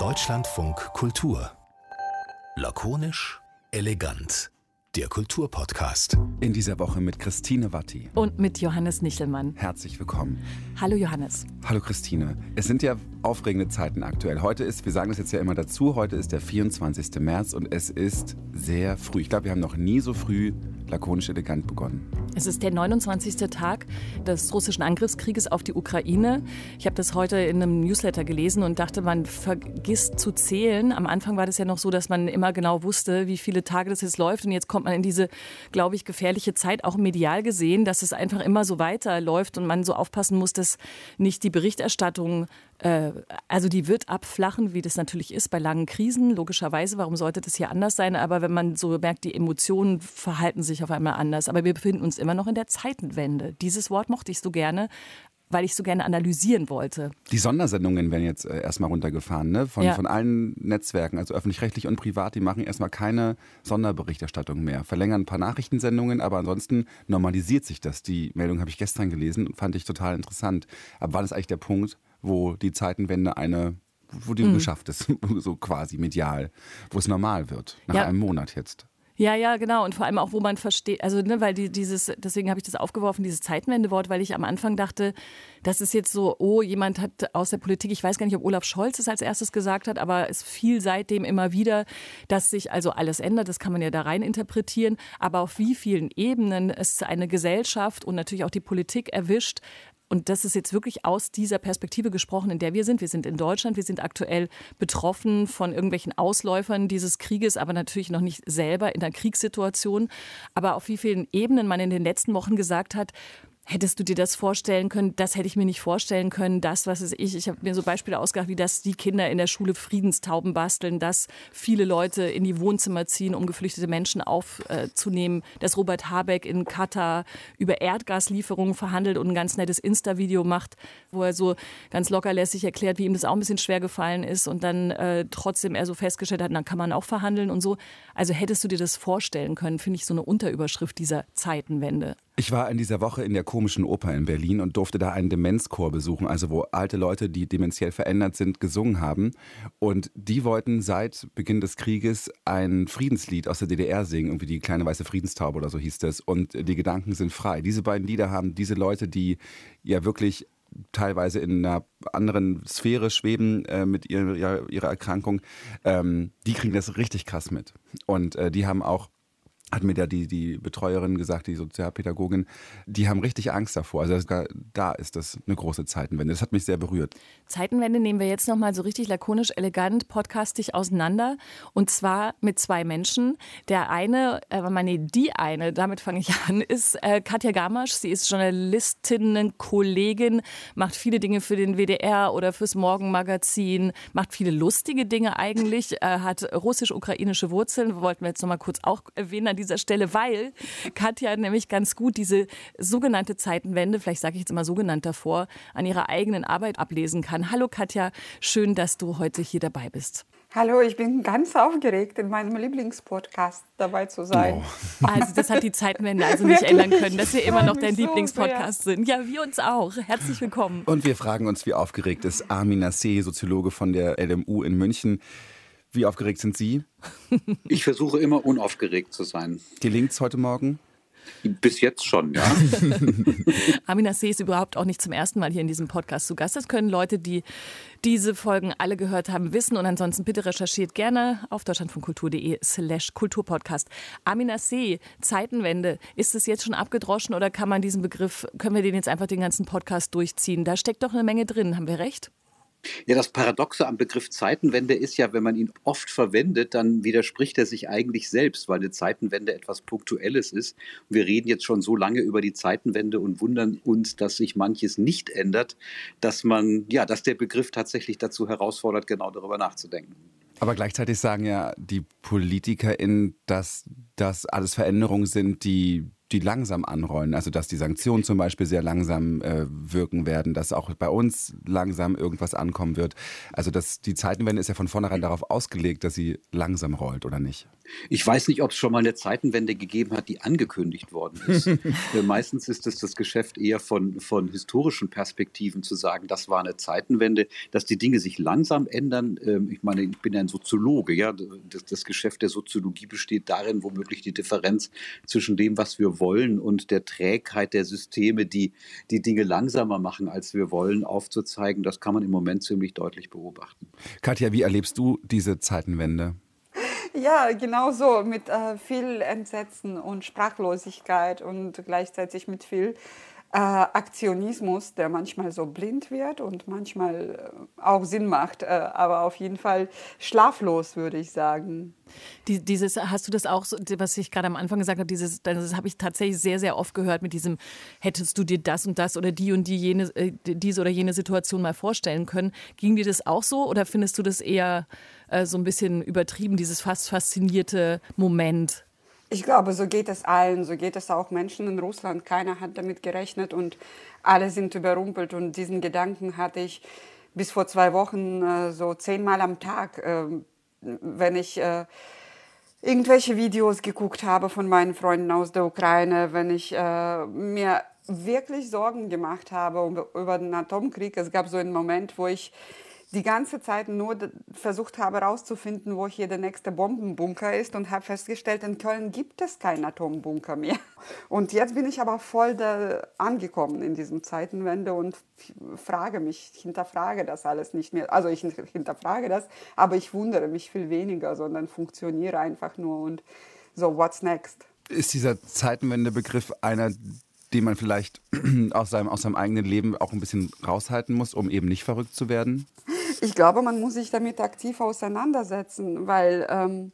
Deutschlandfunk Kultur. Lakonisch, elegant. Der Kulturpodcast. In dieser Woche mit Christine Watti. Und mit Johannes Nichelmann. Herzlich willkommen. Hallo Johannes. Hallo Christine. Es sind ja aufregende Zeiten aktuell. Heute ist, wir sagen das jetzt ja immer dazu, heute ist der 24. März und es ist sehr früh. Ich glaube, wir haben noch nie so früh lakonisch elegant begonnen. Es ist der 29. Tag des russischen Angriffskrieges auf die Ukraine. Ich habe das heute in einem Newsletter gelesen und dachte, man vergisst zu zählen. Am Anfang war das ja noch so, dass man immer genau wusste, wie viele Tage das jetzt läuft. Und jetzt kommt man in diese, glaube ich, gefährliche Zeit, auch medial gesehen, dass es einfach immer so weiterläuft und man so aufpassen muss, dass nicht die Berichterstattung äh, also die wird abflachen, wie das natürlich ist bei langen Krisen, logischerweise. Warum sollte das hier anders sein? Aber wenn man so merkt, die Emotionen verhalten sich auf einmal anders. Aber wir befinden uns immer noch in der Zeitenwende. Dieses Wort mochte ich so gerne, weil ich so gerne analysieren wollte. Die Sondersendungen werden jetzt äh, erstmal runtergefahren, ne? Von, ja. von allen Netzwerken, also öffentlich-rechtlich und privat, die machen erstmal keine Sonderberichterstattung mehr. Verlängern ein paar Nachrichtensendungen, aber ansonsten normalisiert sich das. Die Meldung habe ich gestern gelesen und fand ich total interessant. Aber war das eigentlich der Punkt, wo die Zeitenwende eine wo die mhm. geschafft ist, so quasi medial, wo es normal wird, nach ja. einem Monat jetzt. Ja, ja, genau. Und vor allem auch, wo man versteht, also, ne, weil die, dieses, deswegen habe ich das aufgeworfen, dieses Zeitenwendewort, weil ich am Anfang dachte, das ist jetzt so, oh, jemand hat aus der Politik, ich weiß gar nicht, ob Olaf Scholz es als erstes gesagt hat, aber es fiel seitdem immer wieder, dass sich also alles ändert. Das kann man ja da rein interpretieren. Aber auf wie vielen Ebenen es eine Gesellschaft und natürlich auch die Politik erwischt, und das ist jetzt wirklich aus dieser Perspektive gesprochen, in der wir sind. Wir sind in Deutschland, wir sind aktuell betroffen von irgendwelchen Ausläufern dieses Krieges, aber natürlich noch nicht selber in der Kriegssituation. Aber auf wie vielen Ebenen man in den letzten Wochen gesagt hat, Hättest du dir das vorstellen können? Das hätte ich mir nicht vorstellen können. Das, was ist ich, ich habe mir so Beispiele ausgedacht, wie dass die Kinder in der Schule Friedenstauben basteln, dass viele Leute in die Wohnzimmer ziehen, um geflüchtete Menschen aufzunehmen, dass Robert Habeck in Katar über Erdgaslieferungen verhandelt und ein ganz nettes Insta-Video macht, wo er so ganz lockerlässig erklärt, wie ihm das auch ein bisschen schwer gefallen ist und dann äh, trotzdem er so festgestellt hat, dann kann man auch verhandeln und so. Also hättest du dir das vorstellen können, finde ich so eine Unterüberschrift dieser Zeitenwende. Ich war in dieser Woche in der komischen Oper in Berlin und durfte da einen Demenzchor besuchen, also wo alte Leute, die dementiell verändert sind, gesungen haben. Und die wollten seit Beginn des Krieges ein Friedenslied aus der DDR singen, irgendwie die kleine weiße Friedenstaube oder so hieß das. Und die Gedanken sind frei. Diese beiden Lieder haben diese Leute, die ja wirklich teilweise in einer anderen Sphäre schweben äh, mit ihrer, ihrer Erkrankung, ähm, die kriegen das richtig krass mit. Und äh, die haben auch hat mir da die, die Betreuerin gesagt, die Sozialpädagogin, die haben richtig Angst davor. Also da ist das eine große Zeitenwende. Das hat mich sehr berührt. Zeitenwende nehmen wir jetzt nochmal so richtig lakonisch, elegant, podcastig auseinander. Und zwar mit zwei Menschen. Der eine, äh, meine, die eine, damit fange ich an, ist äh, Katja Gamasch. Sie ist Journalistin, Kollegin, macht viele Dinge für den WDR oder fürs Morgenmagazin, macht viele lustige Dinge eigentlich, äh, hat russisch-ukrainische Wurzeln, wollten wir jetzt nochmal kurz auch erwähnen an dieser Stelle, weil Katja nämlich ganz gut diese sogenannte Zeitenwende, vielleicht sage ich jetzt immer sogenannt davor, an ihrer eigenen Arbeit ablesen kann. Hallo Katja, schön, dass du heute hier dabei bist. Hallo, ich bin ganz aufgeregt, in meinem Lieblingspodcast dabei zu sein. Oh. Also das hat die Zeitenwende also nicht ändern können, dass wir immer noch dein so Lieblingspodcast sehr. sind. Ja, wir uns auch. Herzlich willkommen. Und wir fragen uns, wie aufgeregt ist Armin Nasseh, Soziologe von der LMU in München. Wie aufgeregt sind Sie? Ich versuche immer unaufgeregt zu sein. Gelingt es heute Morgen? Bis jetzt schon, ja. Amina See ist überhaupt auch nicht zum ersten Mal hier in diesem Podcast zu Gast. Das können Leute, die diese Folgen alle gehört haben, wissen. Und ansonsten bitte recherchiert gerne auf deutschlandvonkultur.de slash kulturpodcast. Amina See, Zeitenwende, ist es jetzt schon abgedroschen oder kann man diesen Begriff, können wir den jetzt einfach den ganzen Podcast durchziehen? Da steckt doch eine Menge drin, haben wir recht? Ja, das Paradoxe am Begriff Zeitenwende ist ja, wenn man ihn oft verwendet, dann widerspricht er sich eigentlich selbst, weil eine Zeitenwende etwas Punktuelles ist. wir reden jetzt schon so lange über die Zeitenwende und wundern uns, dass sich manches nicht ändert, dass man, ja, dass der Begriff tatsächlich dazu herausfordert, genau darüber nachzudenken. Aber gleichzeitig sagen ja die PolitikerInnen, dass das alles Veränderungen sind, die die langsam anrollen. Also dass die Sanktionen zum Beispiel sehr langsam äh, wirken werden, dass auch bei uns langsam irgendwas ankommen wird. Also dass die Zeitenwende ist ja von vornherein darauf ausgelegt, dass sie langsam rollt, oder nicht? Ich weiß nicht, ob es schon mal eine Zeitenwende gegeben hat, die angekündigt worden ist. Äh, meistens ist es das Geschäft eher von, von historischen Perspektiven zu sagen, das war eine Zeitenwende, dass die Dinge sich langsam ändern. Ähm, ich meine, ich bin ja ein Soziologe, ja. Das, das Geschäft der Soziologie besteht darin, womöglich die Differenz zwischen dem, was wir wollen und der Trägheit der Systeme, die die Dinge langsamer machen, als wir wollen, aufzuzeigen. Das kann man im Moment ziemlich deutlich beobachten. Katja, wie erlebst du diese Zeitenwende? Ja, genau so, mit äh, viel Entsetzen und Sprachlosigkeit und gleichzeitig mit viel äh, Aktionismus, der manchmal so blind wird und manchmal äh, auch Sinn macht, äh, aber auf jeden Fall schlaflos, würde ich sagen. Die, dieses, hast du das auch, was ich gerade am Anfang gesagt habe, dieses, das habe ich tatsächlich sehr, sehr oft gehört mit diesem, hättest du dir das und das oder die und die jene, äh, diese oder jene Situation mal vorstellen können. Ging dir das auch so oder findest du das eher äh, so ein bisschen übertrieben, dieses fast faszinierte Moment? Ich glaube, so geht es allen, so geht es auch Menschen in Russland. Keiner hat damit gerechnet und alle sind überrumpelt. Und diesen Gedanken hatte ich bis vor zwei Wochen äh, so zehnmal am Tag, äh, wenn ich äh, irgendwelche Videos geguckt habe von meinen Freunden aus der Ukraine, wenn ich mir wirklich Sorgen gemacht habe über den Atomkrieg. Es gab so einen Moment, wo ich die ganze Zeit nur versucht habe herauszufinden, wo hier der nächste Bombenbunker ist und habe festgestellt, in Köln gibt es keinen Atombunker mehr. Und jetzt bin ich aber voll da angekommen in diesem Zeitenwende und frage mich, hinterfrage das alles nicht mehr. Also ich hinterfrage das, aber ich wundere mich viel weniger, sondern funktioniere einfach nur und so, what's next? Ist dieser Zeitenwendebegriff einer, den man vielleicht aus seinem, aus seinem eigenen Leben auch ein bisschen raushalten muss, um eben nicht verrückt zu werden? Ich glaube, man muss sich damit aktiv auseinandersetzen, weil ähm,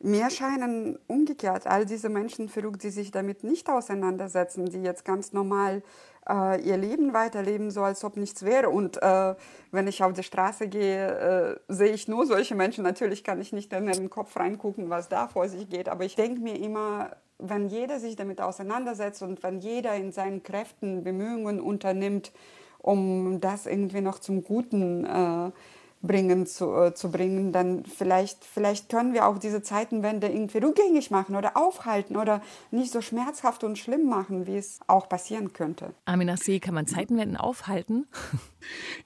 mir scheinen umgekehrt all diese Menschen verrückt, die sich damit nicht auseinandersetzen, die jetzt ganz normal äh, ihr Leben weiterleben, so als ob nichts wäre. Und äh, wenn ich auf die Straße gehe, äh, sehe ich nur solche Menschen. Natürlich kann ich nicht in den Kopf reingucken, was da vor sich geht, aber ich denke mir immer, wenn jeder sich damit auseinandersetzt und wenn jeder in seinen Kräften Bemühungen unternimmt, um das irgendwie noch zum Guten äh, bringen zu, äh, zu bringen, dann vielleicht, vielleicht können wir auch diese Zeitenwende irgendwie rückgängig machen oder aufhalten oder nicht so schmerzhaft und schlimm machen, wie es auch passieren könnte. Amina See, kann man Zeitenwenden aufhalten?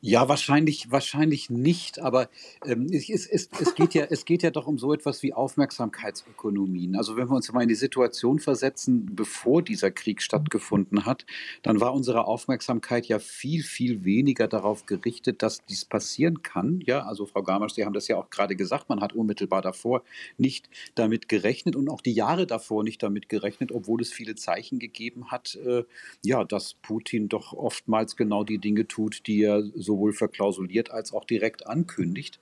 Ja, wahrscheinlich, wahrscheinlich nicht, aber ähm, es, es, es, geht ja, es geht ja doch um so etwas wie Aufmerksamkeitsökonomien. Also wenn wir uns mal in die Situation versetzen, bevor dieser Krieg stattgefunden hat, dann war unsere Aufmerksamkeit ja viel, viel weniger darauf gerichtet, dass dies passieren kann. Ja, also Frau Gamasch, Sie haben das ja auch gerade gesagt, man hat unmittelbar davor nicht damit gerechnet und auch die Jahre davor nicht damit gerechnet, obwohl es viele Zeichen gegeben hat, äh, ja, dass Putin doch oftmals genau die Dinge tut, die er sowohl verklausuliert als auch direkt ankündigt.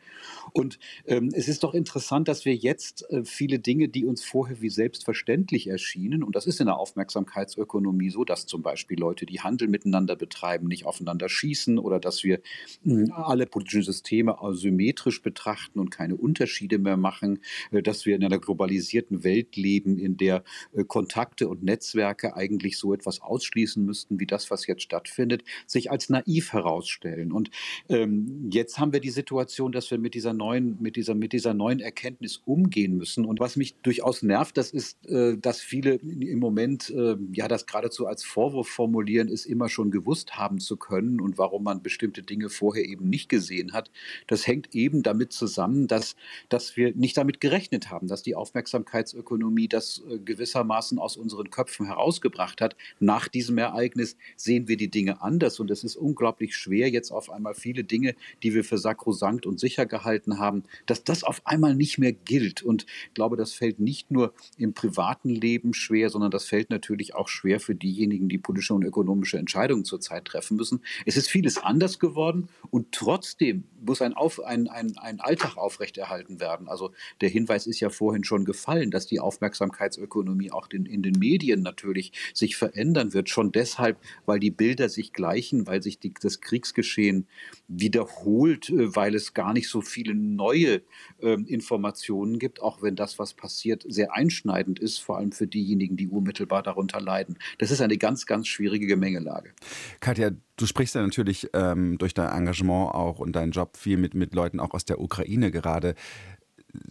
Und ähm, es ist doch interessant, dass wir jetzt äh, viele Dinge, die uns vorher wie selbstverständlich erschienen, und das ist in der Aufmerksamkeitsökonomie so, dass zum Beispiel Leute, die Handel miteinander betreiben, nicht aufeinander schießen oder dass wir mh, hm, alle politischen Systeme asymmetrisch betrachten und keine Unterschiede mehr machen, äh, dass wir in einer globalisierten Welt leben, in der äh, Kontakte und Netzwerke eigentlich so etwas ausschließen müssten, wie das, was jetzt stattfindet, sich als naiv herausstellen stellen. Und ähm, jetzt haben wir die Situation, dass wir mit dieser neuen, mit dieser, mit dieser neuen Erkenntnis umgehen müssen. Und was mich durchaus nervt, das ist, äh, dass viele im Moment äh, ja das geradezu als Vorwurf formulieren, ist immer schon gewusst haben zu können und warum man bestimmte Dinge vorher eben nicht gesehen hat. Das hängt eben damit zusammen, dass, dass wir nicht damit gerechnet haben, dass die Aufmerksamkeitsökonomie das äh, gewissermaßen aus unseren Köpfen herausgebracht hat. Nach diesem Ereignis sehen wir die Dinge anders und es ist unglaublich schwer, jetzt auf einmal viele Dinge, die wir für sakrosankt und sicher gehalten haben, dass das auf einmal nicht mehr gilt. Und ich glaube, das fällt nicht nur im privaten Leben schwer, sondern das fällt natürlich auch schwer für diejenigen, die politische und ökonomische Entscheidungen zurzeit treffen müssen. Es ist vieles anders geworden und trotzdem muss ein Auf, ein, ein, ein Alltag aufrechterhalten werden. Also der Hinweis ist ja vorhin schon gefallen, dass die Aufmerksamkeitsökonomie auch in, in den Medien natürlich sich verändern wird. Schon deshalb, weil die Bilder sich gleichen, weil sich die, das Kriegsgeschehen wiederholt, äh, weil es gar nicht so viele neue äh, Informationen gibt, auch wenn das, was passiert, sehr einschneidend ist, vor allem für diejenigen, die unmittelbar darunter leiden. Das ist eine ganz, ganz schwierige Gemengelage. Katja, du sprichst ja natürlich ähm, durch dein Engagement auch und deinen Job viel mit, mit Leuten auch aus der Ukraine gerade.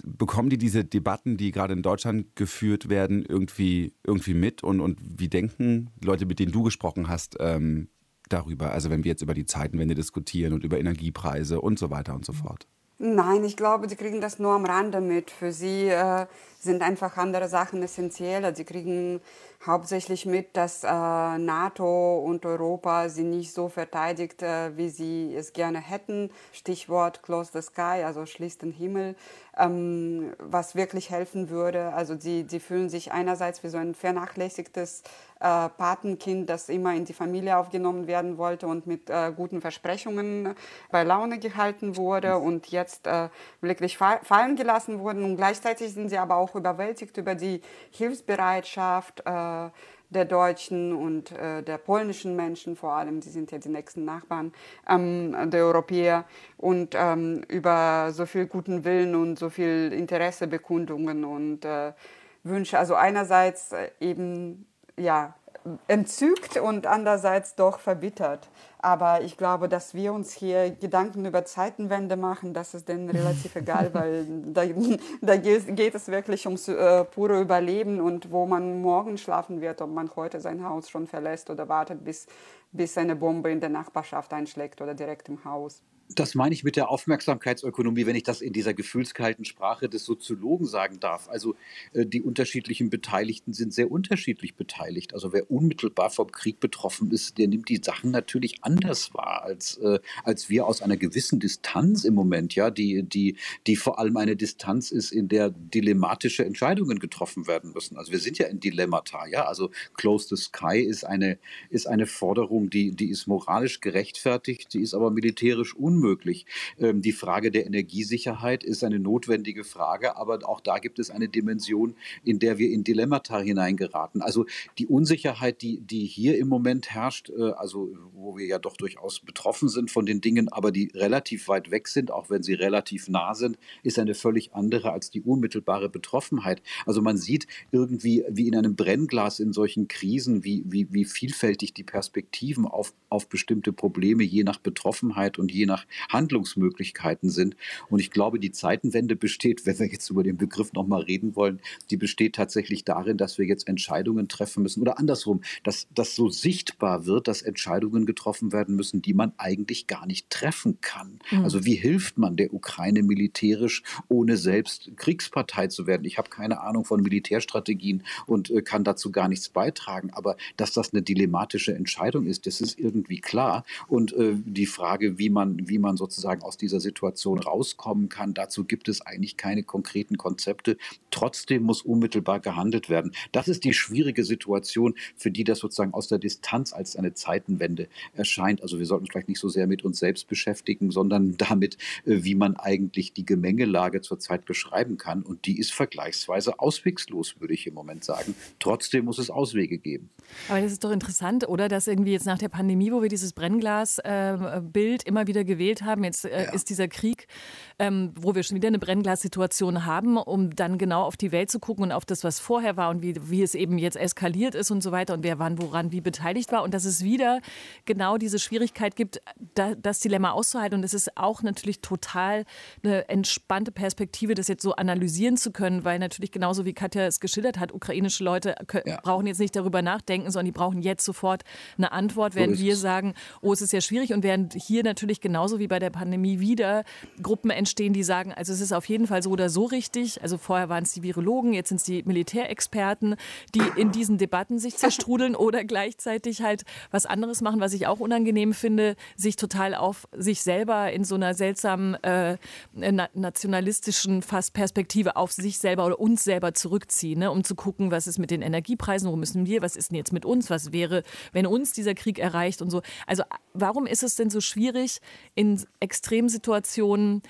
Bekommen die diese Debatten, die gerade in Deutschland geführt werden, irgendwie, irgendwie mit? Und, und wie denken Leute, mit denen du gesprochen hast, ähm, darüber? Also wenn wir jetzt über die Zeitenwende diskutieren und über Energiepreise und so weiter und so fort. Nein, ich glaube, sie kriegen das nur am Rande mit. Für sie äh, sind einfach andere Sachen essentieller. Sie kriegen hauptsächlich mit, dass äh, NATO und Europa sie nicht so verteidigt, äh, wie sie es gerne hätten. Stichwort Close the Sky, also schließt den Himmel, ähm, was wirklich helfen würde. Also sie, sie fühlen sich einerseits wie so ein vernachlässigtes äh, Patenkind, das immer in die Familie aufgenommen werden wollte und mit äh, guten Versprechungen bei Laune gehalten wurde und jetzt äh, wirklich fallen gelassen wurden. Und gleichzeitig sind sie aber auch überwältigt über die Hilfsbereitschaft äh, der deutschen und äh, der polnischen Menschen vor allem, die sind ja die nächsten Nachbarn ähm, der Europäer und ähm, über so viel guten Willen und so viel Interessebekundungen und äh, Wünsche. Also einerseits äh, eben ja entzückt und andererseits doch verbittert. Aber ich glaube, dass wir uns hier Gedanken über Zeitenwende machen, das ist denen relativ egal, weil da, da, geht es wirklich ums äh, pure Überleben und wo man morgen schlafen wird, ob man heute sein Haus schon verlässt oder wartet, bis, bis eine Bombe in der Nachbarschaft einschlägt oder direkt im Haus. Das meine ich mit der Aufmerksamkeitsökonomie, wenn ich das in dieser gefühlskalten Sprache des Soziologen sagen darf. Also äh, die unterschiedlichen Beteiligten sind sehr unterschiedlich beteiligt. Also wer unmittelbar vom Krieg betroffen ist, der nimmt die Sachen natürlich anders wahr als, äh, als wir aus einer gewissen Distanz im Moment, ja, die, die, die vor allem eine Distanz ist, in der dilemmatische Entscheidungen getroffen werden müssen. Also wir sind ja in Dilemmata, ja. Also Close the Sky ist eine, ist eine Forderung, die, die ist moralisch gerechtfertigt, die ist aber militärisch unmöglich unmöglich. Ähm, die Frage der Energiesicherheit ist eine notwendige Frage, aber auch da gibt es eine Dimension, in der wir in Dilemmata hineingeraten. Also die Unsicherheit, die, die hier im Moment herrscht, äh, also wo wir ja doch durchaus betroffen sind von den Dingen, aber die relativ weit weg sind, auch wenn sie relativ nah sind, ist eine völlig andere als die unmittelbare Betroffenheit. Also man sieht irgendwie wie in einem Brennglas in solchen Krisen, wie, wie, wie vielfältig die Perspektiven auf, auf bestimmte Probleme je nach Betroffenheit und je nach Handlungsmöglichkeiten sind. Und ich glaube, die Zeitenwende besteht, wenn wir jetzt über den Begriff nochmal reden wollen, die besteht tatsächlich darin, dass wir jetzt Entscheidungen treffen müssen oder andersrum, dass das so sichtbar wird, dass Entscheidungen getroffen werden müssen, die man eigentlich gar nicht treffen kann. Mhm. Also wie hilft man der Ukraine militärisch, ohne selbst Kriegspartei zu werden? Ich habe keine Ahnung von Militärstrategien und äh, kann dazu gar nichts beitragen. Aber dass das eine dilemmatische Entscheidung ist, das ist irgendwie klar. Und äh, die Frage, wie man, wie man sozusagen aus dieser Situation rauskommen kann. Dazu gibt es eigentlich keine konkreten Konzepte. Trotzdem muss unmittelbar gehandelt werden. Das ist die schwierige Situation, für die das sozusagen aus der Distanz als eine Zeitenwende erscheint. Also wir sollten uns vielleicht nicht so sehr mit uns selbst beschäftigen, sondern damit, äh, wie man eigentlich die Gemengelage zurzeit beschreiben kann. Und die ist vergleichsweise auswegslos, würde ich im Moment sagen. Trotzdem muss es Auswege geben. Aber das ist doch interessant, oder? Dass irgendwie jetzt nach der Pandemie, wo wir dieses Brennglas-Bild äh, immer wieder gewählt gewählt haben. Jetzt äh, ja. ist dieser Krieg, ähm, wo wir schon wieder eine Brennglassituation haben, um dann genau auf die Welt zu gucken und auf das, was vorher war und wie, wie es eben jetzt eskaliert ist und so weiter und wer wann woran wie beteiligt war. Und dass es wieder genau diese Schwierigkeit gibt, da, das Dilemma auszuhalten. Und es ist auch natürlich total eine entspannte Perspektive, das jetzt so analysieren zu können, weil natürlich genauso wie Katja es geschildert hat, ukrainische Leute ja. brauchen jetzt nicht darüber nachdenken, sondern die brauchen jetzt sofort eine Antwort, während so wir sagen, oh, es ist ja schwierig und während hier natürlich genauso genauso wie bei der Pandemie wieder Gruppen entstehen, die sagen, also es ist auf jeden Fall so oder so richtig. Also vorher waren es die Virologen, jetzt sind es die Militärexperten, die in diesen Debatten sich zerstrudeln oder gleichzeitig halt was anderes machen, was ich auch unangenehm finde, sich total auf sich selber in so einer seltsamen äh, nationalistischen fast Perspektive auf sich selber oder uns selber zurückziehen, ne, um zu gucken, was ist mit den Energiepreisen, wo müssen wir, was ist denn jetzt mit uns, was wäre, wenn uns dieser Krieg erreicht und so. Also warum ist es denn so schwierig, in Extremsituationen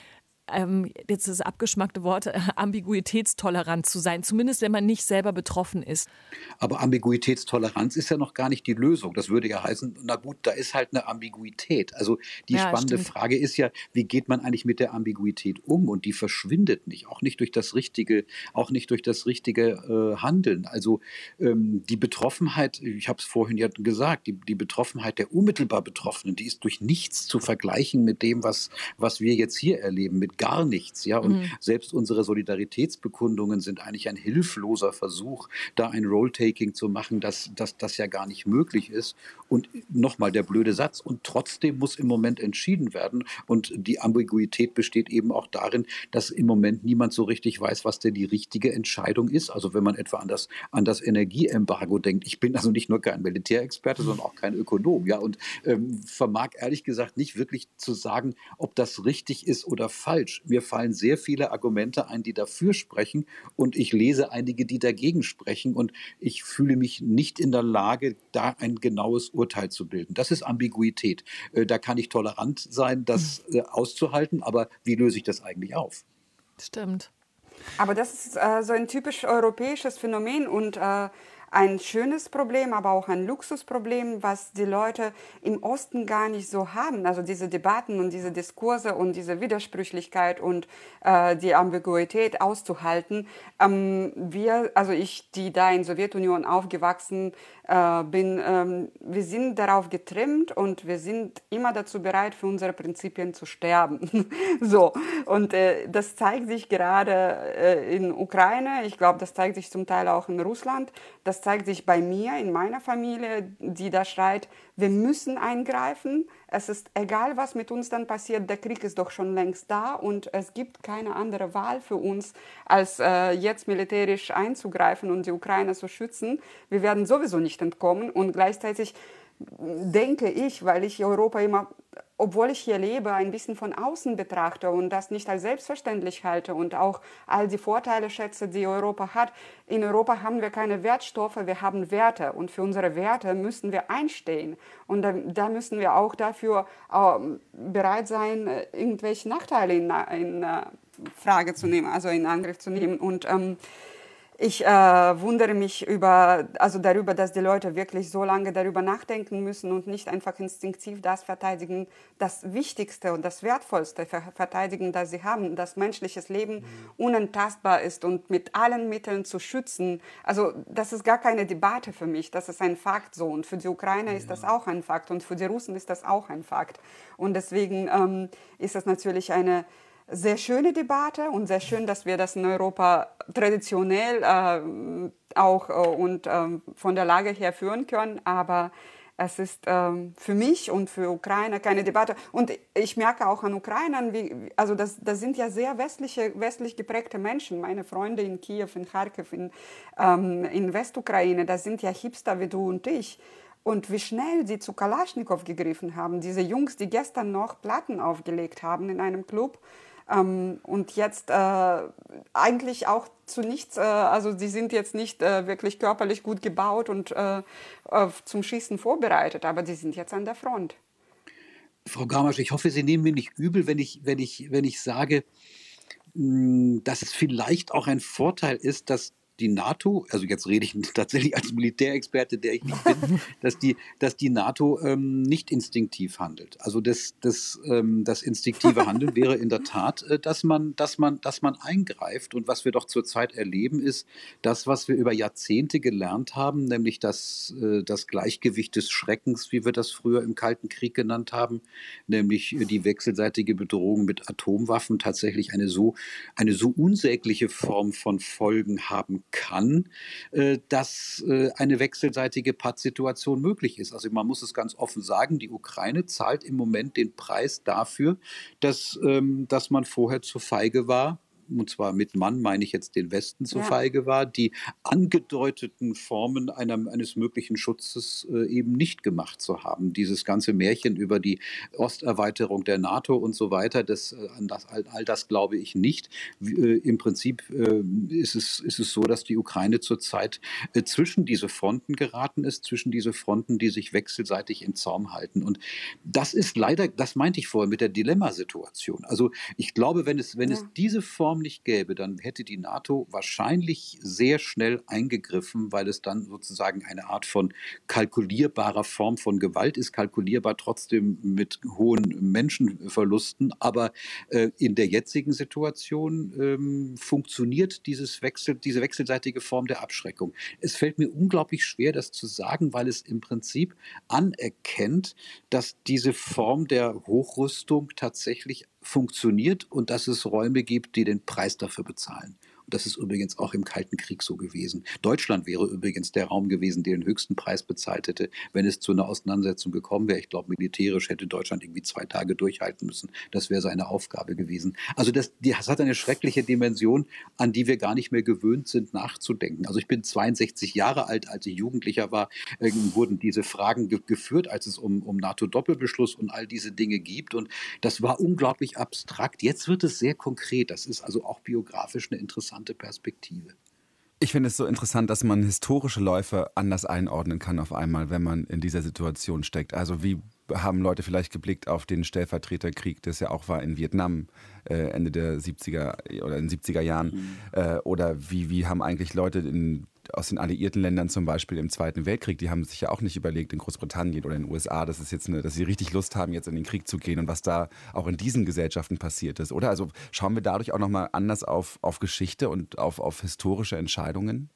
ähm, jetzt das abgeschmackte Wort, äh, ambiguitätstolerant zu sein, zumindest wenn man nicht selber betroffen ist. Aber Ambiguitätstoleranz ist ja noch gar nicht die Lösung. Das würde ja heißen, na gut, da ist halt eine Ambiguität. Also die ja, spannende stimmt. Frage ist ja, wie geht man eigentlich mit der Ambiguität um? Und die verschwindet nicht, auch nicht durch das richtige, auch nicht durch das richtige äh, Handeln. Also ähm, die Betroffenheit, ich habe es vorhin ja gesagt, die, die Betroffenheit der unmittelbar Betroffenen, die ist durch nichts zu vergleichen mit dem, was, was wir jetzt hier erleben, mit gar nichts. Ja? Und mhm. selbst unsere Solidaritätsbekundungen sind eigentlich ein hilfloser Versuch, da ein Rolltaking zu machen, dass das ja gar nicht möglich ist. Und nochmal der blöde Satz. Und trotzdem muss im Moment entschieden werden. Und die Ambiguität besteht eben auch darin, dass im Moment niemand so richtig weiß, was denn die richtige Entscheidung ist. Also wenn man etwa an das, an das Energieembargo denkt. Ich bin also nicht nur kein Militärexperte, sondern auch kein Ökonom. Ja, und ähm, vermag ehrlich gesagt nicht wirklich zu sagen, ob das richtig ist oder falsch falsch. Mir fallen sehr viele Argumente ein, die dafür sprechen und ich lese einige, die dagegen sprechen und ich fühle mich nicht in der Lage, da ein genaues Urteil zu bilden. Das ist Ambiguität. Äh, da kann ich tolerant sein, das äh, auszuhalten, aber wie löse ich das eigentlich auf? Stimmt. Aber das ist äh, so ein typisch europäisches Phänomen und äh, ein schönes Problem, aber auch ein Luxusproblem, was die Leute im Osten gar nicht so haben. Also diese Debatten und diese Diskurse und diese Widersprüchlichkeit und äh, die Ambiguität auszuhalten. Ähm, wir, also ich, die da in Sowjetunion aufgewachsen äh, bin, ähm, wir sind darauf getrimmt und wir sind immer dazu bereit, für unsere Prinzipien zu sterben. so und äh, das zeigt sich gerade äh, in Ukraine. Ich glaube, das zeigt sich zum Teil auch in Russland. Das das zeigt sich bei mir, in meiner Familie, die da schreit, wir müssen eingreifen. Es ist egal, was mit uns dann passiert, der Krieg ist doch schon längst da und es gibt keine andere Wahl für uns, als äh, jetzt militärisch einzugreifen und die Ukraine zu schützen. Wir werden sowieso nicht entkommen und gleichzeitig denke ich, weil ich Europa immer obwohl ich hier lebe, ein bisschen von außen betrachte und das nicht als selbstverständlich halte und auch all die Vorteile schätze, die Europa hat. In Europa haben wir keine Wertstoffe, wir haben Werte und für unsere Werte müssen wir einstehen und da, da müssen wir auch dafür äh, bereit sein, äh, irgendwelche Nachteile in, in äh, Frage zu nehmen, also in Angriff zu nehmen und ähm, ich äh, wundere mich über, also darüber, dass die Leute wirklich so lange darüber nachdenken müssen und nicht einfach instinktiv das verteidigen, das Wichtigste und das Wertvollste verteidigen, das sie haben, dass menschliches Leben mhm. unantastbar ist und mit allen Mitteln zu schützen. Also das ist gar keine Debatte für mich, das ist ein Fakt so. Und für die Ukrainer ja. ist das auch ein Fakt und für die Russen ist das auch ein Fakt. Und deswegen ähm, ist das natürlich eine sehr schöne Debatte und sehr schön, dass wir das in Europa traditionell äh, auch äh, und äh, von der Lage her führen können. Aber es ist ähm, für mich und für Ukrainer keine Debatte. Und ich merke auch an Ukrainern, wie, also das, das sind ja sehr westliche, westlich geprägte Menschen. Meine Freunde in Kiew, in Kharkiv, in, ähm, in Westukraine, das sind ja Hipster wie du und ich. Und wie schnell sie zu Kalaschnikow gegriffen haben. Diese Jungs, die gestern noch Platten aufgelegt haben in einem Club ähm, und jetzt äh, eigentlich auch zu nichts, äh, also die sind jetzt nicht äh, wirklich körperlich gut gebaut und äh, zum Schießen vorbereitet, aber die sind jetzt an der Front. Frau Gamasch, ich hoffe, Sie nehmen mir nicht übel, wenn ich, wenn ich, wenn ich sage, hm, dass es vielleicht auch ein Vorteil ist, dass die NATO, also jetzt rede ich tatsächlich als Militärexperte, der ich nicht bin, dass die, dass die NATO ähm, nicht instinktiv handelt. Also das, das, ähm, das instinktive Handeln wäre in der Tat, äh, dass, man, dass, man, dass man eingreift. Und was wir doch zurzeit erleben, ist das, was wir über Jahrzehnte gelernt haben, nämlich das, äh, das Gleichgewicht des Schreckens, wie wir das früher im Kalten Krieg genannt haben, nämlich äh, die wechselseitige Bedrohung mit Atomwaffen tatsächlich eine so, eine so unsägliche Form von Folgen haben kann, äh, dass äh, eine wechselseitige Pattsituation möglich ist. Also man muss es ganz offen sagen, die Ukraine zahlt im Moment den Preis dafür, dass, ähm, dass man vorher zu feige war, und zwar mit Mann meine ich jetzt den Westen zu Ja. feige war, die angedeuteten Formen einer, eines möglichen Schutzes äh, eben nicht gemacht zu haben. Dieses ganze Märchen über die Osterweiterung der NATO und so weiter, das, äh, an das, all, all das glaube ich nicht. Äh, Im Prinzip äh, ist, es, ist es so, dass die Ukraine zurzeit äh, zwischen diese Fronten geraten ist, zwischen diese Fronten, die sich wechselseitig in Zaum halten. Und das ist leider, das meinte ich vorher mit der Dilemmasituation. Also ich glaube, wenn es, wenn es Ja. diese Form nicht gäbe, dann hätte die NATO wahrscheinlich sehr schnell eingegriffen, weil es dann sozusagen eine Art von kalkulierbarer Form von Gewalt ist, kalkulierbar trotzdem mit hohen Menschenverlusten. Aber äh, in der jetzigen Situation ähm, funktioniert dieses Wechsel, diese wechselseitige Form der Abschreckung. Es fällt mir unglaublich schwer, das zu sagen, weil es im Prinzip anerkennt, dass diese Form der Hochrüstung tatsächlich funktioniert und dass es Räume gibt, die den Preis dafür bezahlen. Das ist übrigens auch im Kalten Krieg so gewesen. Deutschland wäre übrigens der Raum gewesen, der den höchsten Preis bezahlt hätte, wenn es zu einer Auseinandersetzung gekommen wäre. Ich glaube, militärisch hätte Deutschland irgendwie zwei Tage durchhalten müssen. Das wäre seine Aufgabe gewesen. Also das, das hat eine schreckliche Dimension, an die wir gar nicht mehr gewöhnt sind, nachzudenken. Also ich bin 62 Jahre alt, als ich Jugendlicher war, äh, wurden diese Fragen ge geführt, als es um, um NATO-Doppelbeschluss und all diese Dinge gibt. Und das war unglaublich abstrakt. Jetzt wird es sehr konkret. Das ist also auch biografisch eine interessante Perspektive. Ich finde es so interessant, dass man historische Läufe anders einordnen kann auf einmal, wenn man in dieser Situation steckt. Also wie haben Leute vielleicht geblickt auf den Stellvertreterkrieg, das ja auch war in Vietnam äh, Ende der 70er oder in den 70er Jahren. Äh, oder wie, wie haben eigentlich Leute in, aus den alliierten Ländern zum Beispiel im Zweiten Weltkrieg, die haben sich ja auch nicht überlegt in Großbritannien oder in den USA, dass es jetzt eine, dass sie richtig Lust haben, jetzt in den Krieg zu gehen und was da auch in diesen Gesellschaften passiert ist, oder? Also schauen wir dadurch auch nochmal anders auf, auf Geschichte und auf, auf historische Entscheidungen?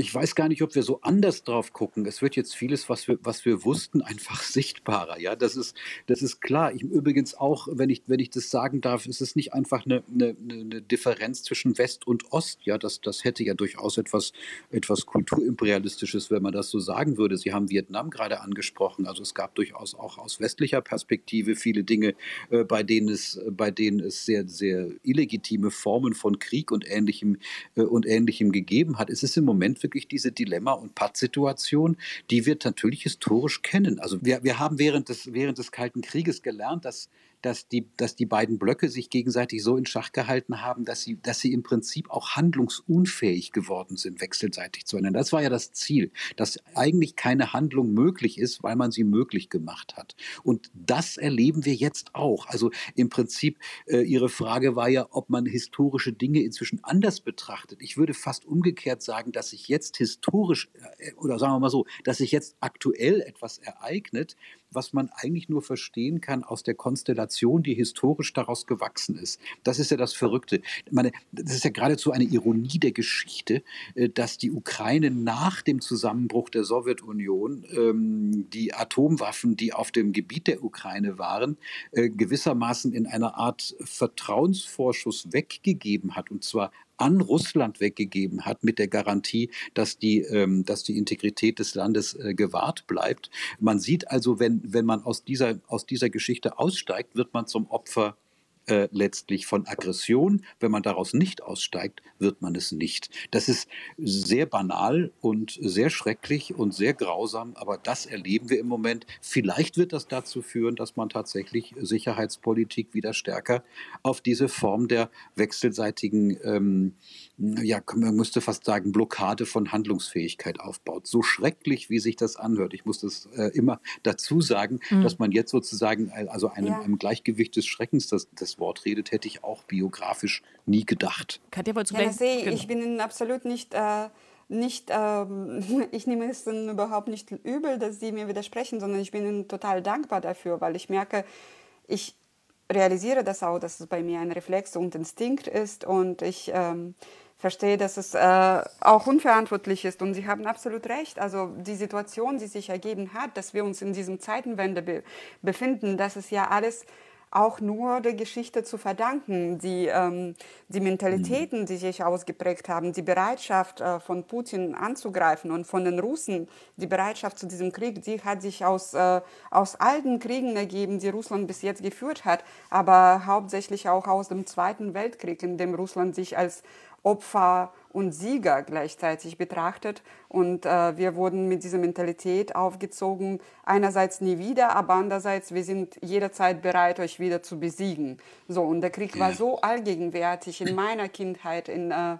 Ich weiß gar nicht, ob wir so anders drauf gucken. Es wird jetzt vieles, was wir, was wir wussten, einfach sichtbarer. Ja, das ist, das ist klar. Ich, übrigens auch, wenn ich, wenn ich das sagen darf, ist es nicht einfach eine, eine, eine Differenz zwischen West und Ost. Ja, das, das hätte ja durchaus etwas, etwas kulturimperialistisches, wenn man das so sagen würde. Sie haben Vietnam gerade angesprochen. Also es gab durchaus auch aus westlicher Perspektive viele Dinge, äh, bei denen es, bei denen es sehr, sehr illegitime Formen von Krieg und ähnlichem, äh, und ähnlichem gegeben hat. Es ist im Moment wirklich diese Dilemma- und Pattsituation, die wir natürlich historisch kennen. Also wir, wir haben während des, während des Kalten Krieges gelernt, dass dass die, dass die beiden Blöcke sich gegenseitig so in Schach gehalten haben, dass sie, dass sie im Prinzip auch handlungsunfähig geworden sind, wechselseitig zueinander. Das war ja das Ziel, dass eigentlich keine Handlung möglich ist, weil man sie möglich gemacht hat. Und das erleben wir jetzt auch. Also im Prinzip, äh, Ihre Frage war ja, ob man historische Dinge inzwischen anders betrachtet. Ich würde fast umgekehrt sagen, dass sich jetzt historisch, äh, oder sagen wir mal so, dass sich jetzt aktuell etwas ereignet, was man eigentlich nur verstehen kann aus der Konstellation, die historisch daraus gewachsen ist. Das ist ja das Verrückte. Meine, das ist ja geradezu eine Ironie der Geschichte, äh, dass die Ukraine nach dem Zusammenbruch der Sowjetunion ähm, die Atomwaffen, die auf dem Gebiet der Ukraine waren, äh, gewissermaßen in einer Art Vertrauensvorschuss weggegeben hat. Und zwar an Russland weggegeben hat mit der Garantie, dass die, ähm, dass die Integrität des Landes äh, gewahrt bleibt. Man sieht also, wenn, wenn man aus dieser, aus dieser Geschichte aussteigt, wird man zum Opfer äh, letztlich von Aggression. Wenn man daraus nicht aussteigt, wird man es nicht. Das ist sehr banal und sehr schrecklich und sehr grausam, aber das erleben wir im Moment. Vielleicht wird das dazu führen, dass man tatsächlich Sicherheitspolitik wieder stärker auf diese Form der wechselseitigen, ähm, ja, man müsste fast sagen, Blockade von Handlungsfähigkeit aufbaut. So schrecklich, wie sich das anhört. Ich muss das äh, immer dazu sagen, Mhm. dass man jetzt sozusagen äh, also einem, Ja. einem Gleichgewicht des Schreckens das, das Wort redet, hätte ich auch biografisch nie gedacht. Katja, wolltest du Ja, das ich. Genau. Ich bin Ihnen absolut nicht, äh, nicht ähm, ich nehme es Ihnen überhaupt nicht übel, dass Sie mir widersprechen, sondern ich bin Ihnen total dankbar dafür, weil ich merke, ich realisiere das auch, dass es bei mir ein Reflex und Instinkt ist und ich ähm, verstehe, dass es äh, auch unverantwortlich ist und Sie haben absolut recht. Also die Situation, die sich ergeben hat, dass wir uns in diesem Zeitenwende be befinden, das ist ja alles auch nur der Geschichte zu verdanken. Die, ähm, die Mentalitäten, die sich ausgeprägt haben, die Bereitschaft äh, von Putin anzugreifen und von den Russen, die Bereitschaft zu diesem Krieg, die hat sich aus, äh, aus alten Kriegen ergeben, die Russland bis jetzt geführt hat, aber hauptsächlich auch aus dem Zweiten Weltkrieg, in dem Russland sich als Opfer und Sieger gleichzeitig betrachtet. Und äh, wir wurden mit dieser Mentalität aufgezogen, einerseits nie wieder, aber andererseits, wir sind jederzeit bereit, euch wieder zu besiegen. So, und der Krieg war so allgegenwärtig in meiner Kindheit, in, äh,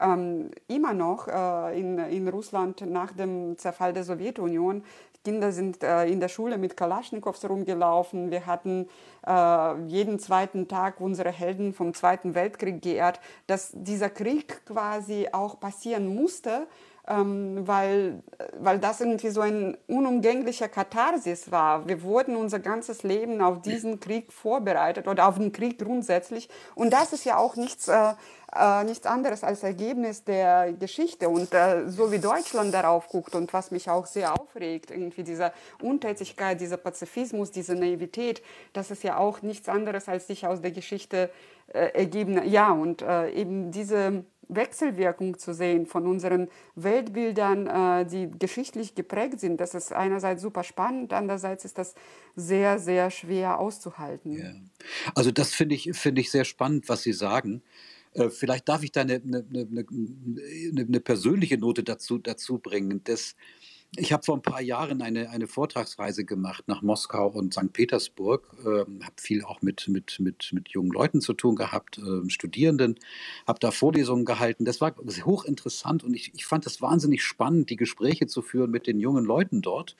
ähm, immer noch äh, in, in Russland nach dem Zerfall der Sowjetunion. Kinder sind äh, in der Schule mit Kalaschnikows rumgelaufen. Wir hatten äh, jeden zweiten Tag unsere Helden vom Zweiten Weltkrieg geehrt, dass dieser Krieg quasi auch passieren musste, ähm, weil, weil das irgendwie so ein unumgänglicher Katharsis war. Wir wurden unser ganzes Leben auf diesen Krieg vorbereitet oder auf den Krieg grundsätzlich. Und das ist ja auch nichts, äh, äh, nichts anderes als Ergebnis der Geschichte. Und äh, so wie Deutschland darauf guckt und was mich auch sehr aufregt, irgendwie diese Untätigkeit, dieser Pazifismus, diese Naivität, das ist ja auch nichts anderes als sich aus der Geschichte äh, ergeben. Ja, und äh, eben diese Wechselwirkung zu sehen von unseren Weltbildern, äh, die geschichtlich geprägt sind. Das ist einerseits super spannend, andererseits ist das sehr, sehr schwer auszuhalten. Ja. Also das finde ich, finde ich sehr spannend, was Sie sagen. Äh, vielleicht darf ich da eine, eine, eine, eine persönliche Note dazu, dazu bringen. Das, ich habe vor ein paar Jahren eine, eine Vortragsreise gemacht nach Moskau und St. Petersburg, ähm, habe viel auch mit, mit, mit, mit jungen Leuten zu tun gehabt, äh, Studierenden, habe da Vorlesungen gehalten. Das war hochinteressant und ich, ich fand es wahnsinnig spannend, die Gespräche zu führen mit den jungen Leuten dort.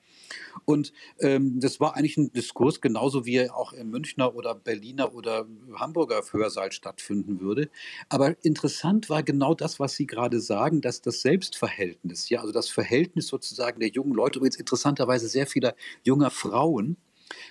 Und ähm, das war eigentlich ein Diskurs, genauso wie er auch im Münchner oder Berliner oder Hamburger Hörsaal stattfinden würde. Aber interessant war genau das, was Sie gerade sagen, dass das Selbstverhältnis, ja, also das Verhältnis sozusagen der jungen Leute, übrigens interessanterweise sehr vieler junger Frauen,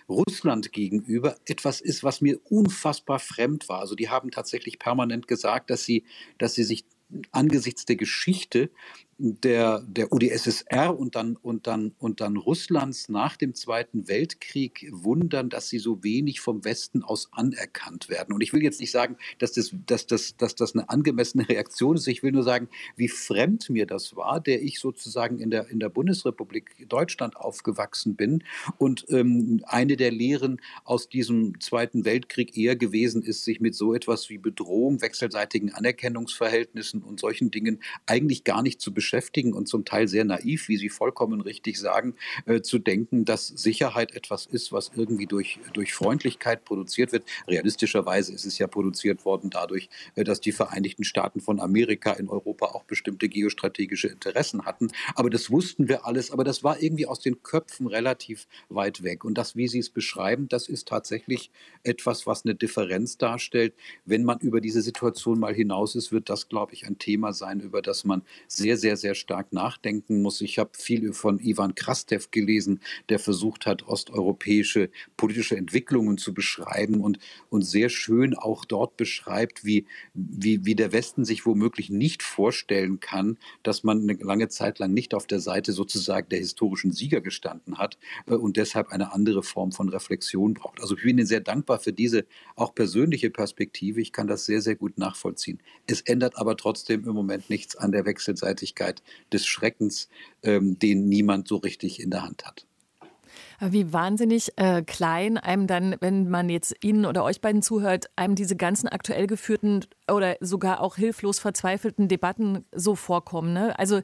Russland gegenüber etwas ist, was mir unfassbar fremd war. Also die haben tatsächlich permanent gesagt, dass sie, dass sie sich angesichts der Geschichte der, der UdSSR und dann, und, dann, und dann Russlands nach dem Zweiten Weltkrieg wundern, dass sie so wenig vom Westen aus anerkannt werden. Und ich will jetzt nicht sagen, dass das, dass das, dass das eine angemessene Reaktion ist. Ich will nur sagen, wie fremd mir das war, der ich sozusagen in der, in der Bundesrepublik Deutschland aufgewachsen bin. Und ähm, eine der Lehren aus diesem Zweiten Weltkrieg eher gewesen ist, sich mit so etwas wie Bedrohung, wechselseitigen Anerkennungsverhältnissen und solchen Dingen eigentlich gar nicht zu beschäftigen beschäftigen und zum Teil sehr naiv, wie Sie vollkommen richtig sagen, äh, zu denken, dass Sicherheit etwas ist, was irgendwie durch, durch Freundlichkeit produziert wird. Realistischerweise ist es ja produziert worden dadurch, äh, dass die Vereinigten Staaten von Amerika in Europa auch bestimmte geostrategische Interessen hatten. Aber das wussten wir alles, aber das war irgendwie aus den Köpfen relativ weit weg. Und das, wie Sie es beschreiben, das ist tatsächlich etwas, was eine Differenz darstellt. Wenn man über diese Situation mal hinaus ist, wird das, glaube ich, ein Thema sein, über das man sehr, sehr sehr, stark nachdenken muss. Ich habe viel von Ivan Krastev gelesen, der versucht hat, osteuropäische politische Entwicklungen zu beschreiben und, und sehr schön auch dort beschreibt, wie, wie, wie der Westen sich womöglich nicht vorstellen kann, dass man eine lange Zeit lang nicht auf der Seite sozusagen der historischen Sieger gestanden hat äh, und deshalb eine andere Form von Reflexion braucht. Also ich bin Ihnen sehr dankbar für diese auch persönliche Perspektive. Ich kann das sehr, sehr gut nachvollziehen. Es ändert aber trotzdem im Moment nichts an der Wechselseitigkeit Möglichkeit des Schreckens, ähm, den niemand so richtig in der Hand hat. Wie wahnsinnig äh, klein einem dann, wenn man jetzt Ihnen oder euch beiden zuhört, einem diese ganzen aktuell geführten oder sogar auch hilflos verzweifelten Debatten so vorkommen. Ne? Also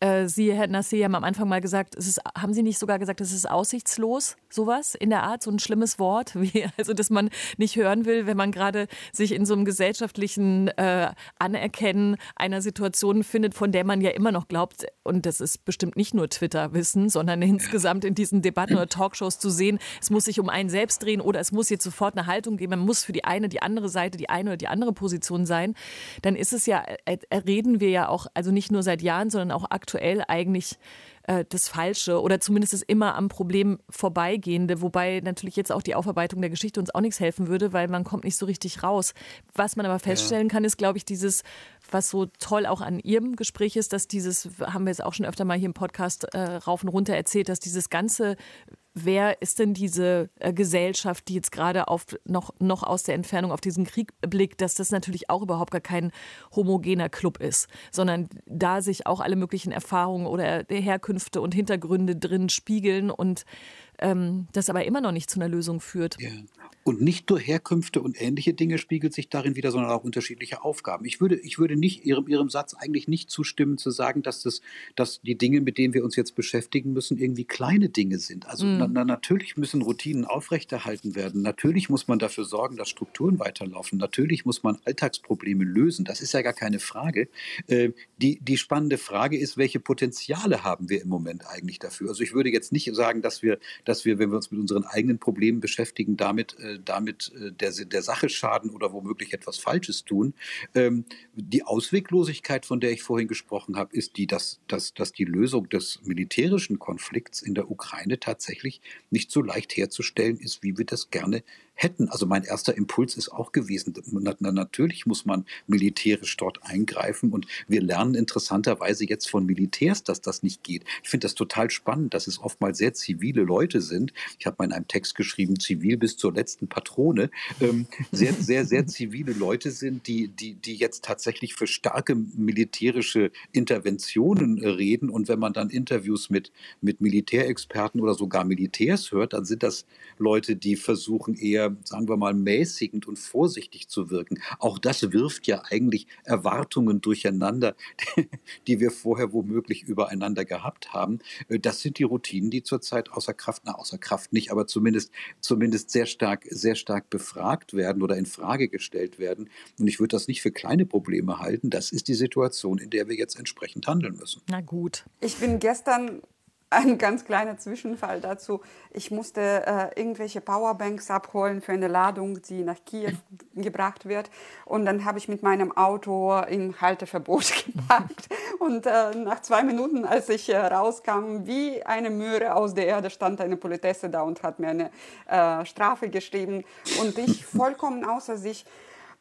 äh, Sie, Herr Nassir, haben am Anfang mal gesagt, es ist, haben Sie nicht sogar gesagt, es ist aussichtslos, sowas in der Art, so ein schlimmes Wort, wie, also dass man nicht hören will, wenn man gerade sich in so einem gesellschaftlichen äh, Anerkennen einer Situation findet, von der man ja immer noch glaubt, und das ist bestimmt nicht nur Twitter-Wissen, sondern insgesamt in diesen Debatten oder Talkshows zu sehen, es muss sich um einen selbst drehen oder es muss jetzt sofort eine Haltung geben, man muss für die eine, die andere Seite, die eine oder die andere Position sein, dann ist es ja, äh, äh, reden wir ja auch, also nicht nur seit Jahren, sondern auch aktuell eigentlich äh, das Falsche oder zumindest das immer am Problem vorbeigehende, wobei natürlich jetzt auch die Aufarbeitung der Geschichte uns auch nichts helfen würde, weil man kommt nicht so richtig raus. Was man aber feststellen ja. kann, ist, glaube ich, dieses, was so toll auch an Ihrem Gespräch ist, dass dieses, haben wir jetzt auch schon öfter mal hier im Podcast äh, rauf und runter erzählt, dass dieses ganze wer ist denn diese äh, Gesellschaft, die jetzt gerade noch, noch aus der Entfernung auf diesen Krieg blickt, dass das natürlich auch überhaupt gar kein homogener Club ist, sondern da sich auch alle möglichen Erfahrungen oder Herkünfte und Hintergründe drin spiegeln und ähm, das aber immer noch nicht zu einer Lösung führt. Ja. Und nicht nur Herkünfte und ähnliche Dinge spiegelt sich darin wieder, sondern auch unterschiedliche Aufgaben. Ich würde, ich würde nicht Ihrem, Ihrem Satz eigentlich nicht zustimmen, zu sagen, dass, das, dass die Dinge, mit denen wir uns jetzt beschäftigen müssen, irgendwie kleine Dinge sind. Also mm. na, na, natürlich müssen Routinen aufrechterhalten werden. Natürlich muss man dafür sorgen, dass Strukturen weiterlaufen. Natürlich muss man Alltagsprobleme lösen. Das ist ja gar keine Frage. Äh, die, die spannende Frage ist, welche Potenziale haben wir im Moment eigentlich dafür? Also ich würde jetzt nicht sagen, dass wir, dass wir, wenn wir uns mit unseren eigenen Problemen beschäftigen, damit äh, damit äh, der, der Sache schaden oder womöglich etwas Falsches tun. Ähm, die Ausweglosigkeit, von der ich vorhin gesprochen habe, ist die, dass, dass, dass die Lösung des militärischen Konflikts in der Ukraine tatsächlich nicht so leicht herzustellen ist, wie wir das gerne hätten. Also mein erster Impuls ist auch gewesen, natürlich muss man militärisch dort eingreifen und wir lernen interessanterweise jetzt von Militärs, dass das nicht geht. Ich finde das total spannend, dass es oftmals sehr zivile Leute sind. Ich habe mal in einem Text geschrieben, zivil bis zur letzten Patrone. Ähm, sehr, sehr, sehr zivile Leute sind, die, die, die jetzt tatsächlich für starke militärische Interventionen reden. Und wenn man dann Interviews mit, mit Militärexperten oder sogar Militärs hört, dann sind das Leute, die versuchen eher sehr, sagen wir mal, mäßigend und vorsichtig zu wirken. Auch das wirft ja eigentlich Erwartungen durcheinander, die wir vorher womöglich übereinander gehabt haben. Äh, das sind die Routinen, die zurzeit außer Kraft, na, außer Kraft nicht, aber zumindest, zumindest sehr stark, sehr stark befragt werden oder in Frage gestellt werden. Und ich würde das nicht für kleine Probleme halten. Das ist die Situation, in der wir jetzt entsprechend handeln müssen. Na gut. Ich bin gestern ein ganz kleiner Zwischenfall dazu. Ich musste äh, irgendwelche Powerbanks abholen für eine Ladung, die nach Kiew gebracht wird. Und dann habe ich mit meinem Auto in Halteverbot geparkt. Und äh, nach zwei Minuten, als ich äh, rauskam, wie eine Möhre aus der Erde, stand eine Politesse da und hat mir eine äh, Strafe geschrieben. Und ich vollkommen außer sich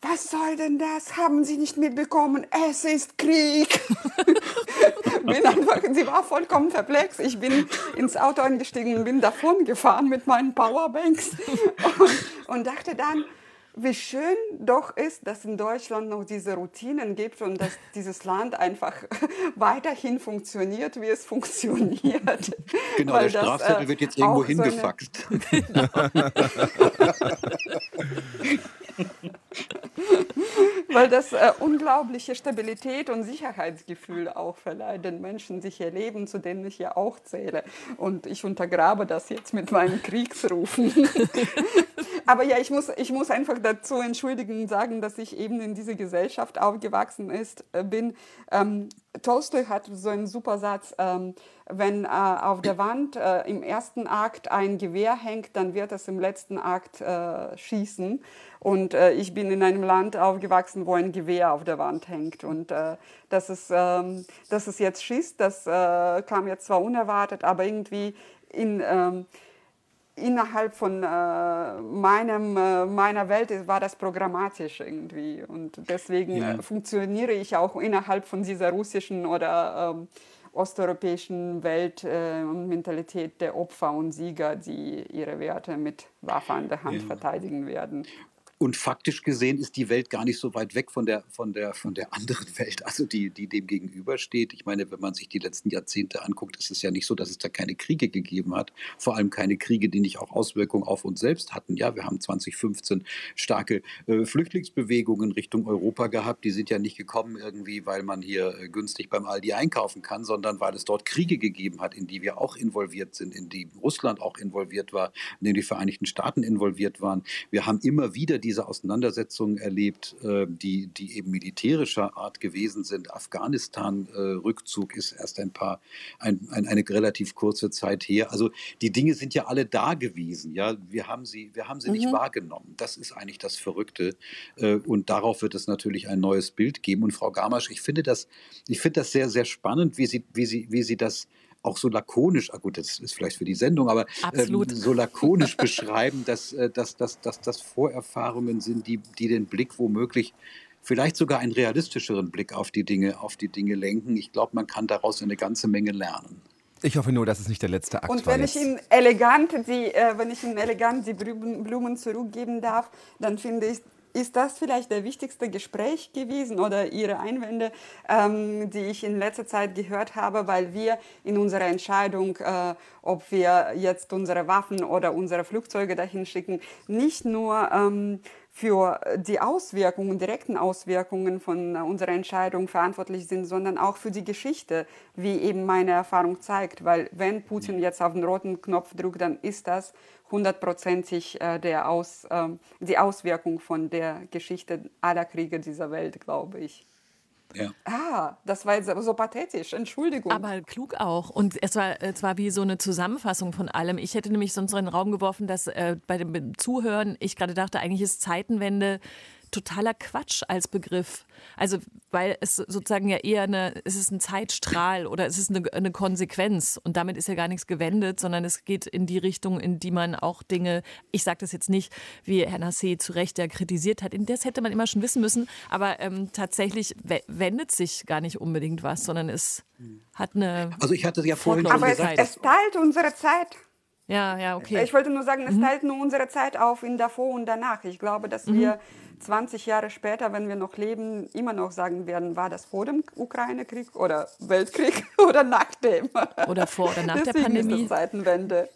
was soll denn das? Haben Sie nicht mitbekommen? Es ist Krieg. bin einfach, sie war vollkommen perplex. Ich bin ins Auto eingestiegen und bin davon gefahren mit meinen Powerbanks und, und dachte dann, wie schön doch ist, dass in Deutschland noch diese Routinen gibt und dass dieses Land einfach weiterhin funktioniert, wie es funktioniert. Genau, Weil der Strafzettel äh, wird jetzt irgendwo hingefaxt. So genau. Weil das äh, unglaubliche Stabilität und Sicherheitsgefühl auch verleiht den Menschen, sich ihr Leben, zu denen ich ja auch zähle. Und ich untergrabe das jetzt mit meinen Kriegsrufen. Aber ja, ich muss, ich muss einfach dazu entschuldigen sagen, dass ich eben in dieser Gesellschaft aufgewachsen ist, äh, bin. Ähm, Tolstoi hat so einen super Satz, ähm, wenn äh, auf der Wand äh, im ersten Akt ein Gewehr hängt, dann wird es im letzten Akt äh, schießen. Und äh, ich bin in einem Land aufgewachsen, wo ein Gewehr auf der Wand hängt. Und äh, dass, es, ähm, dass es jetzt schießt, das kam jetzt zwar unerwartet, aber irgendwie in... Innerhalb von äh, meinem, äh, meiner Welt war das programmatisch irgendwie. Und deswegen ja. funktioniere ich auch innerhalb von dieser russischen oder ähm, osteuropäischen Welt äh, und Mentalität der Opfer und Sieger, die ihre Werte mit Waffe an der Hand ja. verteidigen werden. Und faktisch gesehen ist die Welt gar nicht so weit weg von der, von der, von der anderen Welt, also die, die dem gegenübersteht. Ich meine, wenn man sich die letzten Jahrzehnte anguckt, ist es ja nicht so, dass es da keine Kriege gegeben hat. Vor allem keine Kriege, die nicht auch Auswirkungen auf uns selbst hatten. Ja, wir haben 2015 starke äh, Flüchtlingsbewegungen Richtung Europa gehabt. Die sind ja nicht gekommen irgendwie, weil man hier äh, günstig beim Aldi einkaufen kann, sondern weil es dort Kriege gegeben hat, in die wir auch involviert sind, in die Russland auch involviert war, in die die Vereinigten Staaten involviert waren. Wir haben immer wieder die diese Auseinandersetzungen erlebt, äh, die, die eben militärischer Art gewesen sind. Afghanistan-Rückzug ist erst ein paar, ein, ein, eine relativ kurze Zeit her. Also die Dinge sind ja alle da gewesen. Ja, wir haben sie, wir haben sie mhm. nicht wahrgenommen. Das ist eigentlich das Verrückte. Äh, und darauf wird es natürlich ein neues Bild geben. Und Frau Gamasch, ich finde das, ich finde das sehr, sehr spannend, wie Sie, wie Sie, wie Sie das auch so lakonisch, ah gut, das ist vielleicht für die Sendung, aber ähm, so lakonisch beschreiben, dass, äh, dass, dass, dass das Vorerfahrungen sind, die, die den Blick womöglich vielleicht sogar einen realistischeren Blick auf die Dinge, auf die Dinge lenken. Ich glaube, man kann daraus eine ganze Menge lernen. Ich hoffe nur, dass es nicht der letzte Akt Und war wenn jetzt. ich Ihnen elegant die, äh, wenn ich Ihnen elegant die Blumen zurückgeben darf, dann finde ich, ist das vielleicht der wichtigste Gespräch gewesen oder Ihre Einwände, ähm, die ich in letzter Zeit gehört habe, weil wir in unserer Entscheidung, äh, ob wir jetzt unsere Waffen oder unsere Flugzeuge dahin schicken, nicht nur ähm, für die Auswirkungen, direkten Auswirkungen von unserer Entscheidung verantwortlich sind, sondern auch für die Geschichte, wie eben meine Erfahrung zeigt. Weil wenn Putin jetzt auf den roten Knopf drückt, dann ist das hundertprozentig äh, der Aus, äh, die Auswirkung von der Geschichte aller Kriege dieser Welt, glaube ich. Ja. Ah, das war jetzt so pathetisch. Entschuldigung. Aber klug auch. Und es war, es war wie so eine Zusammenfassung von allem. Ich hätte nämlich sonst so in den Raum geworfen, dass äh, bei dem Zuhören ich gerade dachte, eigentlich ist Zeitenwende totaler Quatsch als Begriff. Also, weil es sozusagen ja eher eine, es ist ein Zeitstrahl oder es ist eine, eine Konsequenz und damit ist ja gar nichts gewendet, sondern es geht in die Richtung, in die man auch Dinge, ich sage das jetzt nicht, wie Herr Nassé zu Recht ja kritisiert hat, in das hätte man immer schon wissen müssen, aber ähm, tatsächlich we- wendet sich gar nicht unbedingt was, sondern es hat eine. Also ich hatte ja vorhin schon aber es, gesagt, es teilt unsere Zeit. Ja, ja, okay. Ich wollte nur sagen, Mhm. es teilt nur unsere Zeit auf in davor und danach. Ich glaube, dass Mhm. wir 20 Jahre später, wenn wir noch leben, immer noch sagen werden, war das vor dem Ukraine-Krieg oder Weltkrieg oder nach dem. Oder vor oder nach der Deswegen Pandemie. Ist das Zeitenwende.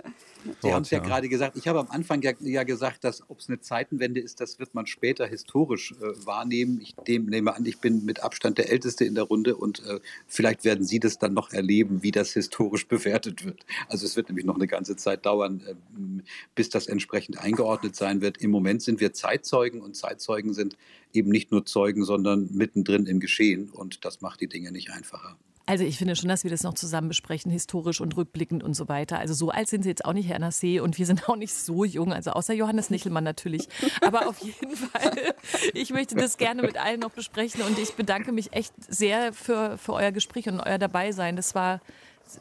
Sie haben es ja ja. gerade gesagt. Ich habe am Anfang ja, ja gesagt, dass ob es eine Zeitenwende ist, das wird man später historisch äh, wahrnehmen. Ich dem, nehme an, ich bin mit Abstand der Älteste in der Runde und äh, vielleicht werden Sie das dann noch erleben, wie das historisch bewertet wird. Also es wird nämlich noch eine ganze Zeit dauern, äh, bis das entsprechend eingeordnet sein wird. Im Moment sind wir Zeitzeugen und Zeitzeugen sind eben nicht nur Zeugen, sondern mittendrin im Geschehen und das macht die Dinge nicht einfacher. Also ich finde schon, dass wir das noch zusammen besprechen, historisch und rückblickend und so weiter. Also so alt sind Sie jetzt auch nicht, Herr Nassé, und wir sind auch nicht so jung, also außer Johannes Nichelmann natürlich. Aber auf jeden Fall, ich möchte das gerne mit allen noch besprechen und ich bedanke mich echt sehr für, für euer Gespräch und euer Dabeisein. Das war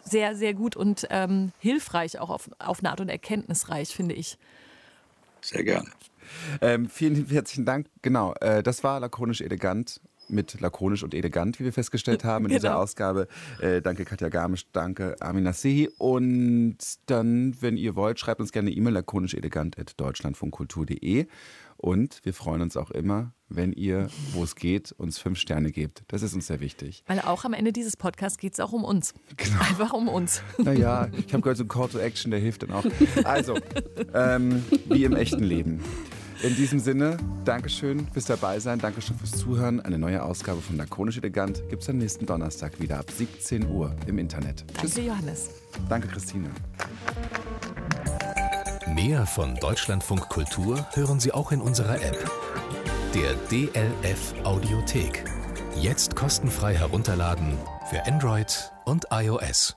sehr, sehr gut und ähm, hilfreich, auch auf, auf eine Art und erkenntnisreich, finde ich. Sehr gerne. Ähm, vielen herzlichen Dank. Genau, äh, das war lakonisch elegant mit lakonisch und elegant, wie wir festgestellt haben in dieser Genau. Ausgabe. Äh, danke Katja Garmisch, danke Armin Nasehi. Und dann, wenn ihr wollt, schreibt uns gerne eine E-Mail lakonischelegant.deutschlandfunkkultur.de. Und wir freuen uns auch immer, wenn ihr, wo es geht, uns fünf Sterne gebt. Das ist uns sehr wichtig. Weil auch am Ende dieses Podcasts geht es auch um uns. Einfach um uns. Naja, ich habe gehört, so ein Call to Action, der hilft dann auch. Also, ähm, wie im echten Leben. In diesem Sinne, Dankeschön fürs dabei sein, Dankeschön fürs Zuhören. Eine neue Ausgabe von Lakonisch Elegant gibt es am nächsten Donnerstag wieder ab 17 Uhr im Internet. Danke, Johannes. Danke, Christine. Mehr von Deutschlandfunk Kultur hören Sie auch in unserer App. Der DLF Audiothek. Jetzt kostenfrei herunterladen für Android und iOS.